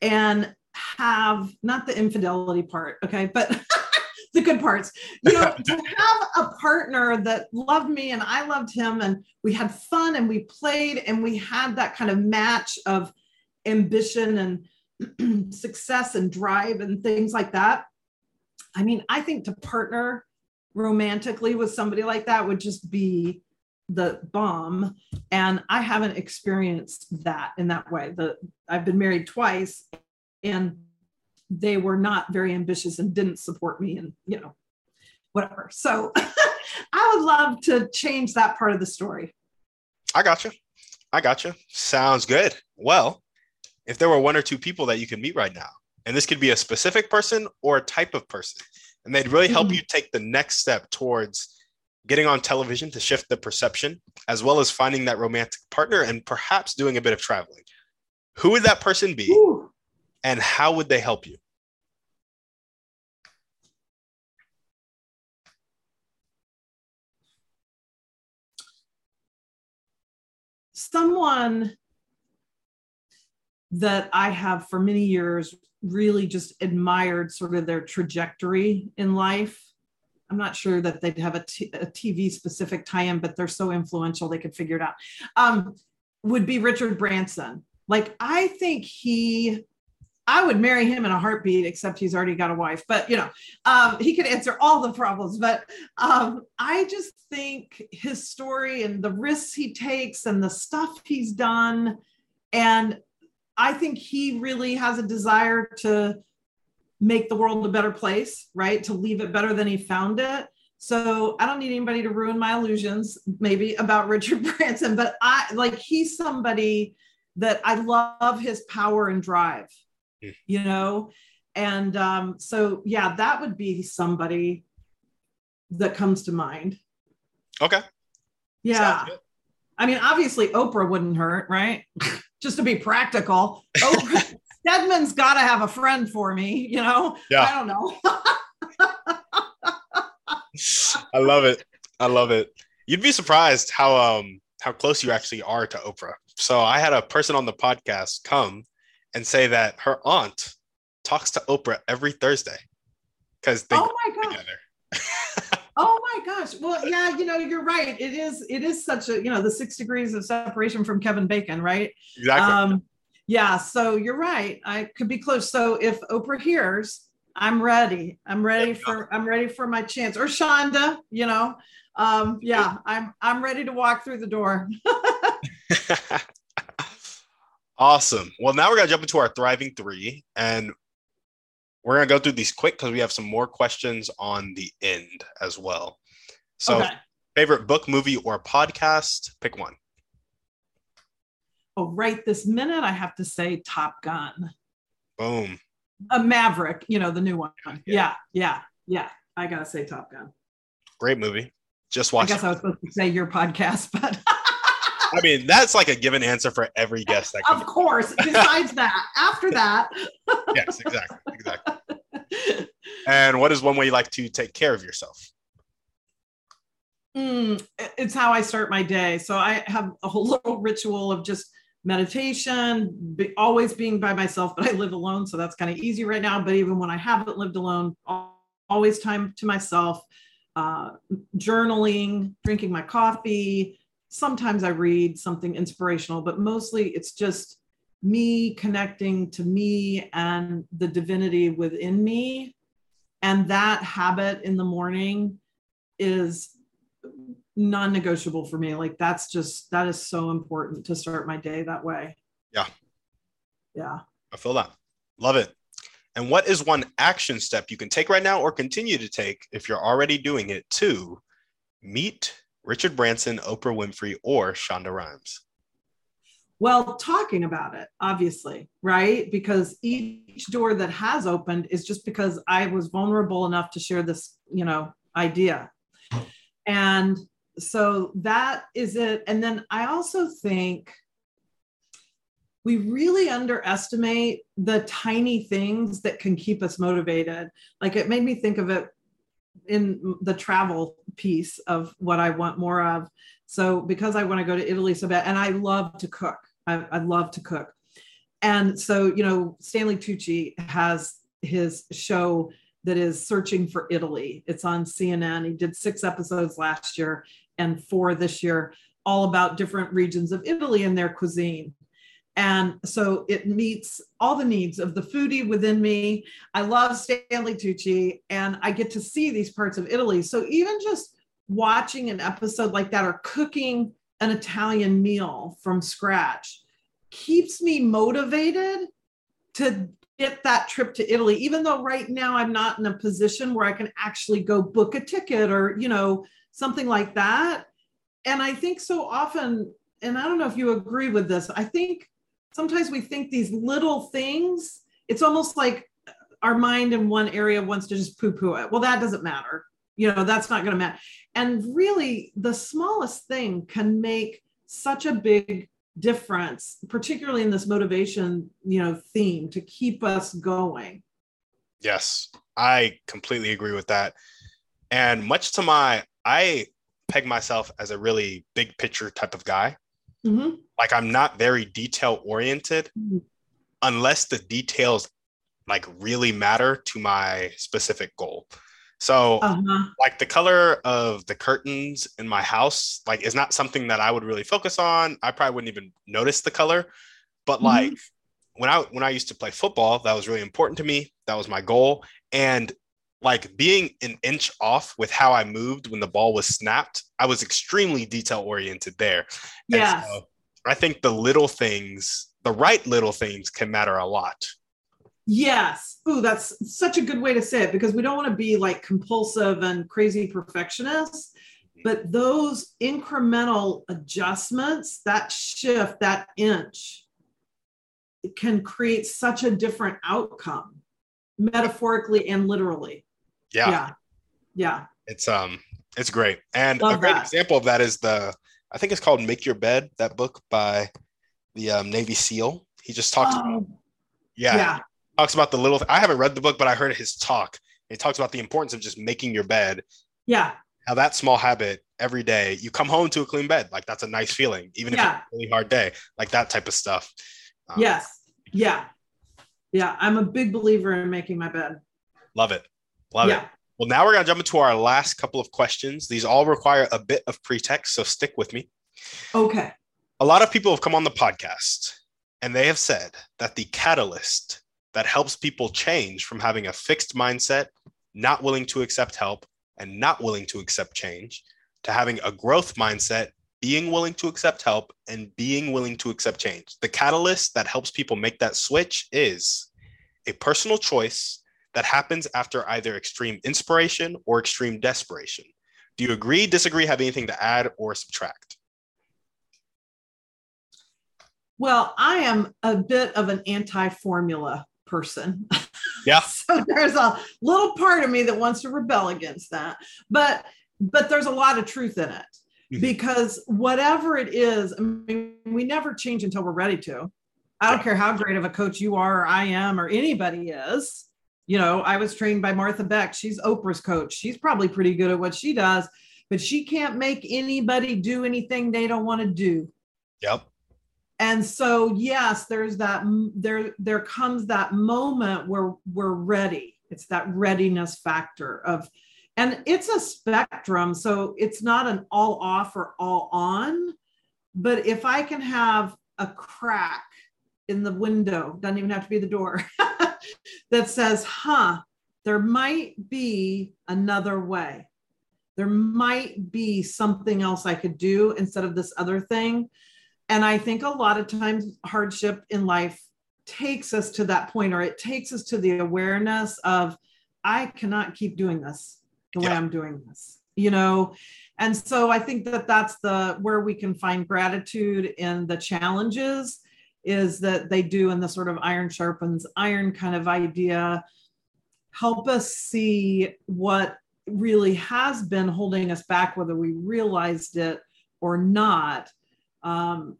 and have not the infidelity part, okay, but the good parts, you know, to have a partner that loved me and I loved him and we had fun and we played and we had that kind of match of ambition and success and drive and things like that. I mean, I think to partner romantically with somebody like that would just be the bomb. And I haven't experienced that in that way. The I've been married twice and they were not very ambitious and didn't support me and you know whatever. So I would love to change that part of the story. I got you. I got you. Sounds good. Well, if there were one or two people that you could meet right now and this could be a specific person or a type of person. And they'd really help mm-hmm. you take the next step towards getting on television to shift the perception, as well as finding that romantic partner and perhaps doing a bit of traveling. Who would that person be? Ooh. And how would they help you? Someone that I have for many years really just admired sort of their trajectory in life. I'm not sure that they'd have a, t- a TV specific tie in, but they're so influential they could figure it out. Um, would be Richard Branson. Like, I think he I would marry him in a heartbeat, except he's already got a wife. But you know, um, he could answer all the problems. But um, I just think his story and the risks he takes and the stuff he's done, and I think he really has a desire to make the world a better place, right? To leave it better than he found it. So I don't need anybody to ruin my illusions, maybe about Richard Branson, but I like he's somebody that I love his power and drive you know? And um, so yeah that would be somebody that comes to mind. Okay. Yeah. I mean obviously oprah wouldn't hurt right? Just to be practical oprah stedman's got to have a friend for me you know? Yeah. i don't know. I love it. I love it. You'd be surprised how um how close you actually are to oprah. So i had a person on the podcast come and say that her aunt talks to Oprah every Thursday because they oh my god oh my gosh. Well yeah you know you're right. It is it is such a you know the six degrees of separation from kevin bacon right? Exactly. Um yeah so you're right. I could be close. So if oprah hears i'm ready. I'm ready for i'm ready for my chance. Or shonda you know? Um yeah i'm i'm ready to walk through the door Awesome. Well, now we're going to jump into our thriving three, and we're going to go through these quick because we have some more questions on the end as well. So, okay. favorite book, movie, or podcast? Pick one. Oh, right this minute, I have to say Top Gun. Boom. A Maverick, you know, the new one. Yeah, yeah, yeah. yeah. I got to say Top Gun. Great movie. Just watch I guess it. I was supposed to say your podcast, but. I mean, that's like a given answer for every guest. That of course. Besides that, after that. yes, exactly, exactly. And what is one way you like to take care of yourself? Mm, it's how I start my day. So I have a whole little ritual of just meditation, be, always being by myself, but I live alone. So that's kind of easy right now. But even when I haven't lived alone, always time to myself, uh, journaling, drinking my coffee, sometimes I read something inspirational, but mostly it's just me connecting to me and the divinity within me. And that habit in the morning is non negotiable for me. Like, that's just, that is so important to start my day that way. Yeah. Yeah. I feel that. Love it. And what is one action step you can take right now or continue to take if you're already doing it to meet Richard Branson, Oprah Winfrey, or Shonda Rhimes? Well, talking about it, obviously, right? Because each door that has opened is just because I was vulnerable enough to share this, you know, idea. And so that is it. And then I also think we really underestimate the tiny things that can keep us motivated. Like it made me think of it in the travel piece of what I want more of. So because I want to go to Italy so bad, and I love to cook, I, I love to cook. And so, you know, Stanley Tucci has his show that is searching for Italy. It's on CNN. He did six episodes last year and four this year, all about different regions of Italy and their cuisine. And so it meets all the needs of the foodie within me. I love Stanley Tucci and I get to see these parts of Italy. So even just watching an episode like that or cooking an Italian meal from scratch keeps me motivated to get that trip to Italy, even though right now I'm not in a position where I can actually go book a ticket or, you know, something like that. And I think so often, and I don't know if you agree with this, I think sometimes we think these little things, it's almost like our mind in one area wants to just poo poo it. Well, that doesn't matter. You know, that's not going to matter. And really, the smallest thing can make such a big difference, particularly in this motivation, you know, theme to keep us going. Yes, I completely agree with that. And much to my, I peg myself as a really big picture type of guy. Mm-hmm. Like I'm not very detail oriented mm-hmm. unless the details like really matter to my specific goal. So uh-huh. like the color of the curtains in my house like is not something that I would really focus on. I probably wouldn't even notice the color, but mm-hmm. like when I when I used to play football, that was really important to me. That was my goal. And like being an inch off with how I moved when the ball was snapped, I was extremely detail oriented there. Yeah. So I think the little things, the right little things can matter a lot. Yes. Ooh, that's such a good way to say it because we don't want to be like compulsive and crazy perfectionists. Mm-hmm. But those incremental adjustments, that shift, that inch, it can create such a different outcome, metaphorically and literally. Yeah. Yeah. Yeah. It's um it's great. And Love a great that. example of that is the I think it's called Make Your Bed, that book by the um, Navy SEAL. He just talks oh. about yeah, yeah. Talks about the little I haven't read the book, but I heard his talk. He talks about the importance of just making your bed. Yeah how that small habit every day you come home to a clean bed like that's a nice feeling even if it's a really hard day like that type of stuff um, yes yeah yeah i'm a big believer in making my bed love it love yeah. it well now we're going to jump into our last couple of questions these all require a bit of pretext so stick with me okay a lot of people have come on the podcast and they have said that the catalyst that helps people change from having a fixed mindset not willing to accept help and not willing to accept change to having a growth mindset, being willing to accept help, and being willing to accept change. The catalyst that helps people make that switch is a personal choice that happens after either extreme inspiration or extreme desperation. Do you agree, disagree, have anything to add or subtract? Well, I am a bit of an anti formula person. Yeah. so there's a little part of me that wants to rebel against that. But but there's a lot of truth in it. Mm-hmm. Because whatever it is, I mean, we never change until we're ready to. I don't care how great of a coach you are, or I am, or anybody is. You know, I was trained by Martha Beck. She's Oprah's coach. She's probably pretty good at what she does, but she can't make anybody do anything they don't want to do. Yep and so yes there's that there there comes that moment where we're ready it's that readiness factor of and it's a spectrum so it's not an all off or all on but if i can have a crack in the window doesn't even have to be the door that says huh there might be another way there might be something else i could do instead of this other thing and I think a lot of times hardship in life takes us to that point, or it takes us to the awareness of, I cannot keep doing this the yeah. way I'm doing this, you know? And so I think that that's the where we can find gratitude in the challenges is that they do in the sort of iron sharpens iron kind of idea help us see what really has been holding us back, whether we realized it or not, um,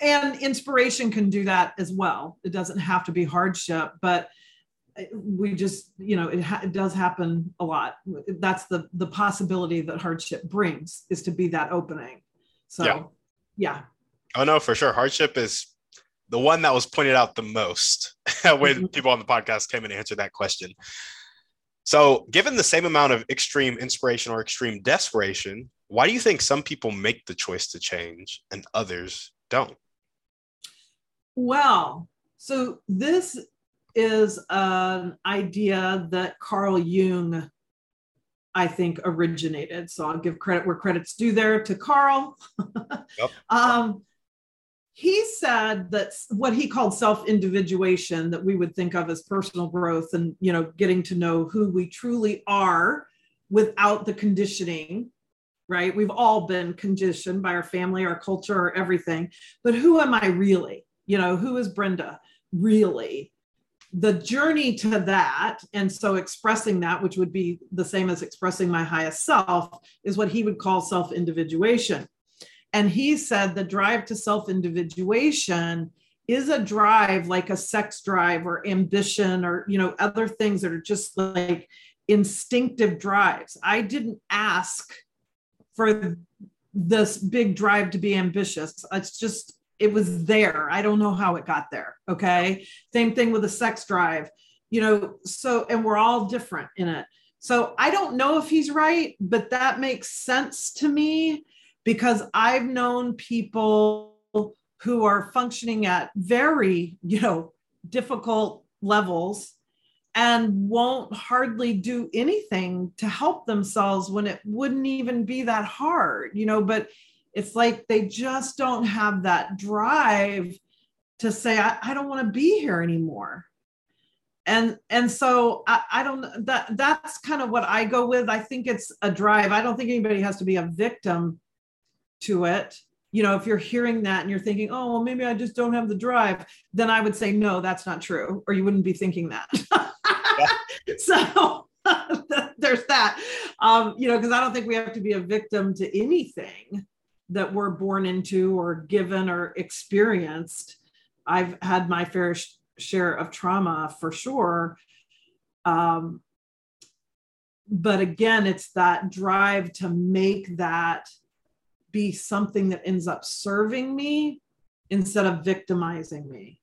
and inspiration can do that as well. It doesn't have to be hardship, but we just, you know, it, ha- it does happen a lot. That's the the possibility that hardship brings is to be that opening. So, yeah. yeah. Oh no, for sure. Hardship is the one that was pointed out the most when mm-hmm. people on the podcast came and answered that question. So, given the same amount of extreme inspiration or extreme desperation, why do you think some people make the choice to change and others don't? Well, so this is an idea that Carl Jung, I think, originated. So I'll give credit where credit's due there to Carl. Yep. um, he said that what he called self-individuation that we would think of as personal growth and you know getting to know who we truly are without the conditioning right? We've all been conditioned by our family, our culture, or everything. But who am I really? You know, who is Brenda really? The journey to that, and so expressing that, which would be the same as expressing my highest self, is what he would call self individuation. And he said the drive to self individuation is a drive like a sex drive or ambition or you know other things that are just like instinctive drives i didn't ask for this big drive to be ambitious. It's just, it was there. I don't know how it got there. Okay. Same thing with a sex drive, you know, so, and we're all different in it. So I don't know if he's right, but that makes sense to me because I've known people who are functioning at very, you know, difficult levels and won't hardly do anything to help themselves when it wouldn't even be that hard, you know, but it's like they just don't have that drive to say, I, I don't want to be here anymore. And and so I, I don't that that's kind of what I go with. I think it's a drive. I don't think anybody has to be a victim to it you know, if you're hearing that and you're thinking, oh, well, maybe I just don't have the drive, then I would say, no, that's not true, or you wouldn't be thinking that. so there's that, um, you know, because I don't think we have to be a victim to anything that we're born into or given or experienced. I've had my fair sh- share of trauma for sure. Um, but again, it's that drive to make that be something that ends up serving me instead of victimizing me.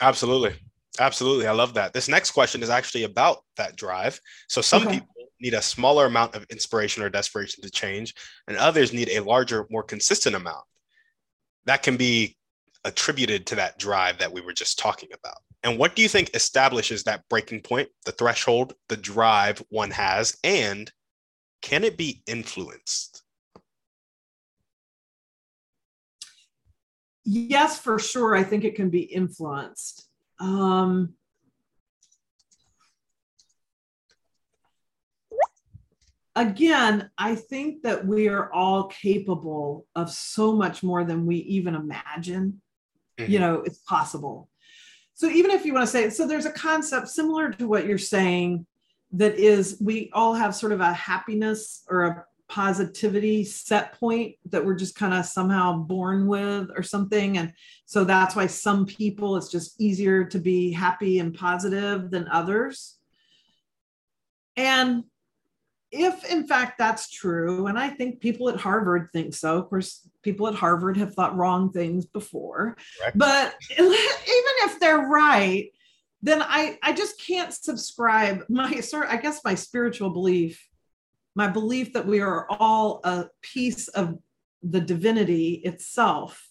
Absolutely. Absolutely. I love that. This next question is actually about that drive. So some okay. people need a smaller amount of inspiration or desperation to change, and others need a larger, more consistent amount. That can be attributed to that drive that we were just talking about. And what do you think establishes that breaking point, the threshold, the drive one has, and can it be influenced? Yes, for sure. I think it can be influenced. Um, again, I think that we are all capable of so much more than we even imagine. Mm-hmm. You know, it's possible. So even if you want to say, so there's a concept similar to what you're saying that is we all have sort of a happiness or a positivity set point that we're just kind of somehow born with or something and so that's why some people it's just easier to be happy and positive than others and if in fact that's true and i think people at harvard think so of course people at harvard have thought wrong things before right. but even if they're right then i i just can't subscribe my sort i guess my spiritual belief my belief that we are all a piece of the divinity itself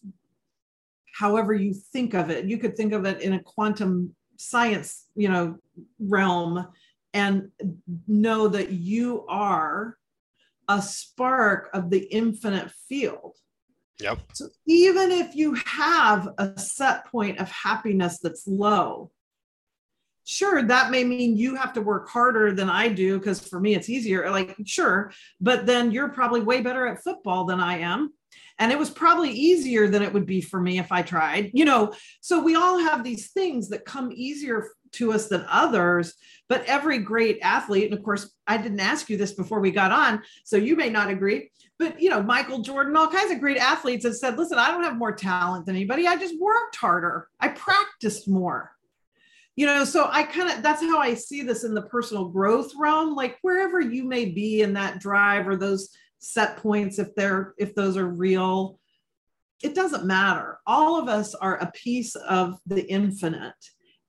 however you think of it. You could think of it in a quantum science you know realm and know that you are a spark of the infinite field. Yep. So even if you have a set point of happiness that's low sure that may mean you have to work harder than i do because for me it's easier like sure but then you're probably way better at football than i am. And it was probably easier than it would be for me if i tried you know? So we all have these things that come easier to us than others but every great athlete and of course i didn't ask you this before we got on so you may not agree but you know michael jordan all kinds of great athletes have said listen i don't have more talent than anybody. I just worked harder. I practiced more you know so i kind of that's how i see this in the personal growth realm like wherever you may be in that drive or those set points if they're if those are real it doesn't matter. All of us are a piece of the infinite.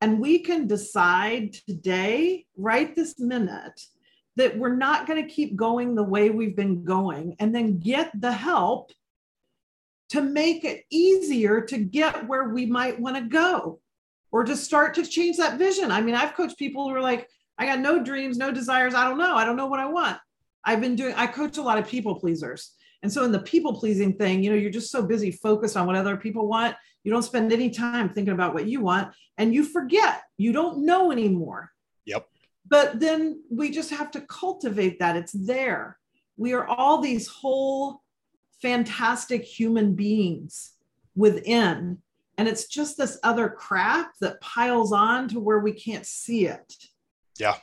And we can decide today right this minute that we're not going to keep going the way we've been going and then get the help to make it easier to get where we might want to go or to start to change that vision. I mean, I've coached people who are like, I got no dreams, no desires. I don't know. I don't know what I want. I've been doing, I coach a lot of people pleasers. And so in the people pleasing thing, you know, you're just so busy focused on what other people want. You don't spend any time thinking about what you want and you forget. You don't know anymore. Yep. But then we just have to cultivate that. It's there. We are all these whole fantastic human beings within and it's just this other crap that piles on to where we can't see it. Yeah.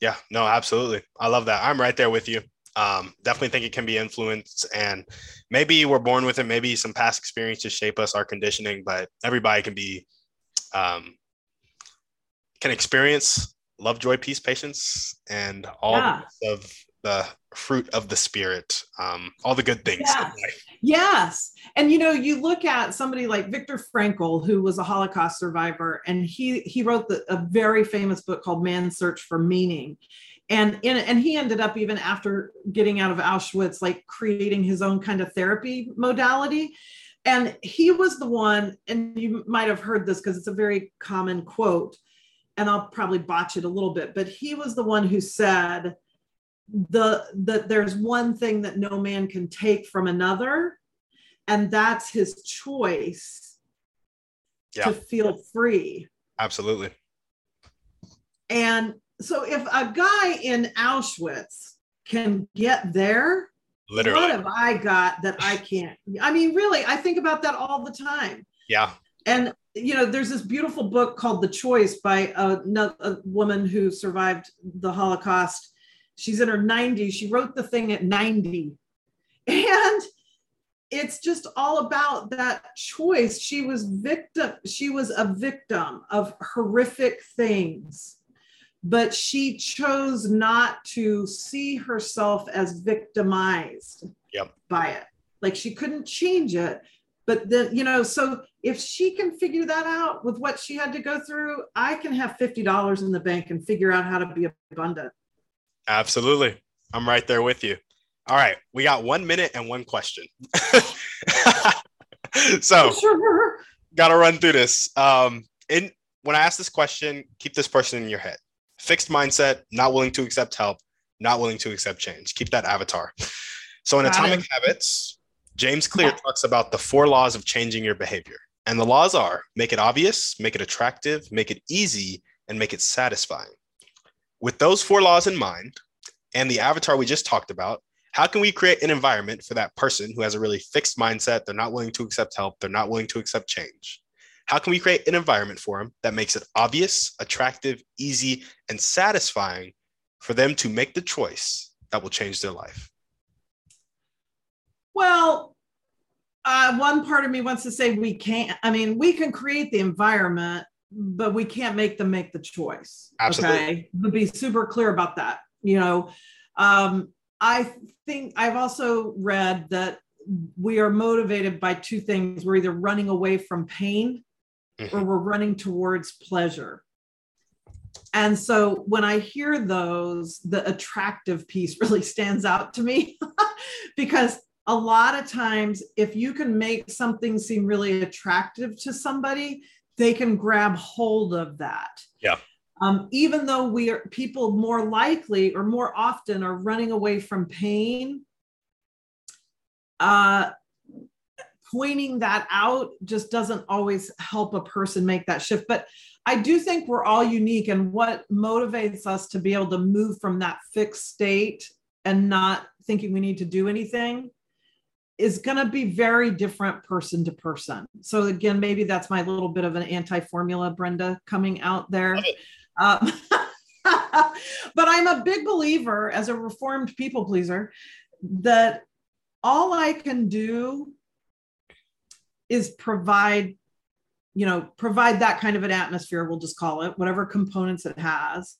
Yeah no absolutely. I love that. I'm right there with you. Um, definitely think it can be influenced and maybe we're born with it. Maybe some past experiences shape us our conditioning but everybody can be um, can experience love joy peace patience and all yeah. of the fruit of the spirit um, all the good things yes. yes. And you know you look at somebody like viktor frankl who was a holocaust survivor and he he wrote the, a very famous book called man's search for meaning. And in, and he ended up even after getting out of auschwitz like creating his own kind of therapy modality. And he was the one, and you might have heard this because it's a very common quote, and I'll probably botch it a little bit, but he was the one who said the that there's one thing that no man can take from another, and that's his choice yeah. to feel free. Absolutely. And so if a guy in Auschwitz can get there, literally, what have I got that I can't? I mean, really, I think about that all the time. Yeah. And you know, there's this beautiful book called The Choice by a, a woman who survived the Holocaust. She's in her 90s. She wrote the thing at 90. And it's just all about that choice. She was victim, she was a victim of horrific things but she chose not to see herself as victimized yep. by it. Like she couldn't change it. But then, you know, so if she can figure that out with what she had to go through, I can have $50 in the bank and figure out how to be abundant. Absolutely. I'm right there with you. All right. We got one minute and one question. so, sure. got to run through this. Um, in, when I ask this question, keep this person in your head fixed mindset, not willing to accept help, not willing to accept change. Keep that avatar. So in Got Atomic it. Habits, James Clear yeah. talks about the four laws of changing your behavior. And the laws are make it obvious, make it attractive, make it easy, and make it satisfying. With those four laws in mind, and the avatar we just talked about, how can we create an environment for that person who has a really fixed mindset? They're not willing to accept help, they're not willing to accept change. How can we create an environment for them that makes it obvious, attractive, easy, and satisfying for them to make the choice that will change their life? Well, uh, one part of me wants to say we can't. I mean, we can create the environment, but we can't make them make the choice. Absolutely. Okay, but be super clear about that. You know, um, I think I've also read that we are motivated by two things. We're either running away from pain mm-hmm. or we're running towards pleasure. And so when I hear those, the attractive piece really stands out to me because a lot of times, if you can make something seem really attractive to somebody, they can grab hold of that. Yeah. Um, even though we are people more likely or more often are running away from pain, uh, pointing that out just doesn't always help a person make that shift. But I do think we're all unique, and what motivates us to be able to move from that fixed state and not thinking we need to do anything is going to be very different person to person. So, again, maybe that's my little bit of an anti formula, Brenda, coming out there. Um, but I'm a big believer as a reformed people pleaser that all I can do is provide you know provide that kind of an atmosphere we'll just call it whatever components it has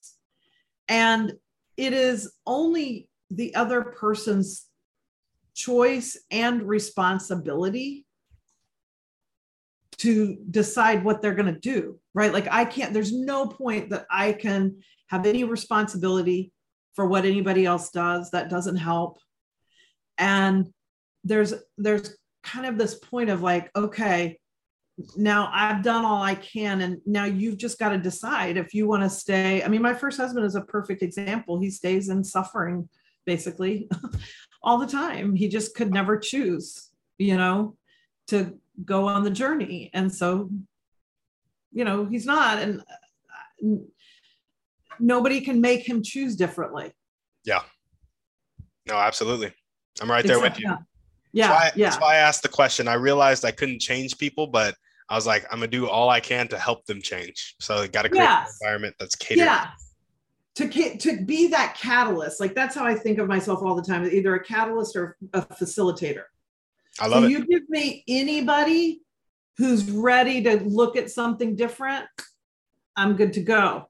and it is only the other person's choice and responsibility to decide what they're going to do right like i can't there's no point that i can have any responsibility for what anybody else does that doesn't help and there's there's kind of this point of like, okay, now I've done all I can, and now you've just got to decide if you want to stay. I mean, my first husband is a perfect example. He stays in suffering basically all the time. He just could never choose, you know, to go on the journey. And so, you know, he's not, and uh, nobody can make him choose differently. Yeah. No, absolutely. I'm right there with you. Yeah. Yeah, that's why, yeah. That's why I asked the question. I realized I couldn't change people, but I was like, I'm gonna do all I can to help them change. So I got to create yes. an environment that's catered. Yeah. To, to be that catalyst, like that's how I think of myself all the time, either a catalyst or a facilitator. I love so it. You give me anybody who's ready to look at something different, I'm good to go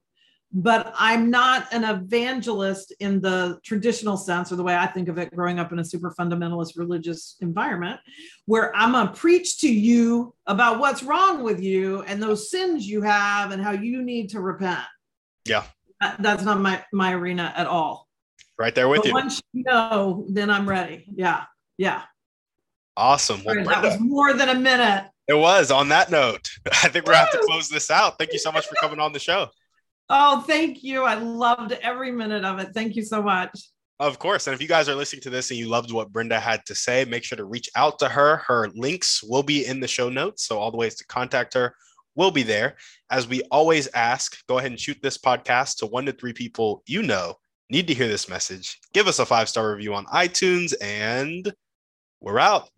but I'm not an evangelist in the traditional sense or the way I think of it growing up in a super fundamentalist religious environment where I'm going to preach to you about what's wrong with you and those sins you have and how you need to repent. Yeah. That, that's not my, my arena at all. Right there with but you. Once you know, then I'm ready. Yeah. Yeah. Awesome. Well, Brenda, that was more than a minute. It was. On that note, I think we're going to have to close this out. Thank you so much for coming on the show. Oh, thank you. I loved every minute of it. Thank you so much. Of course. And if you guys are listening to this and you loved what Brenda had to say, make sure to reach out to her. Her links will be in the show notes. So all the ways to contact her will be there. As we always ask, go ahead and shoot this podcast to one to three people you know need to hear this message. Give us a five star review on iTunes, and we're out.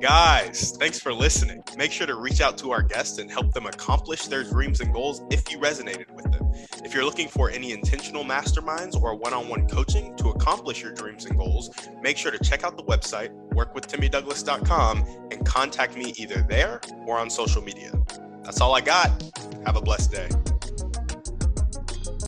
Guys, thanks for listening. Make sure to reach out to our guests and help them accomplish their dreams and goals if you resonated with them. If you're looking for any intentional masterminds or one on one coaching to accomplish your dreams and goals, make sure to check out the website, workwithtimmydouglas.com, and contact me either there or on social media. That's all I got. Have a blessed day.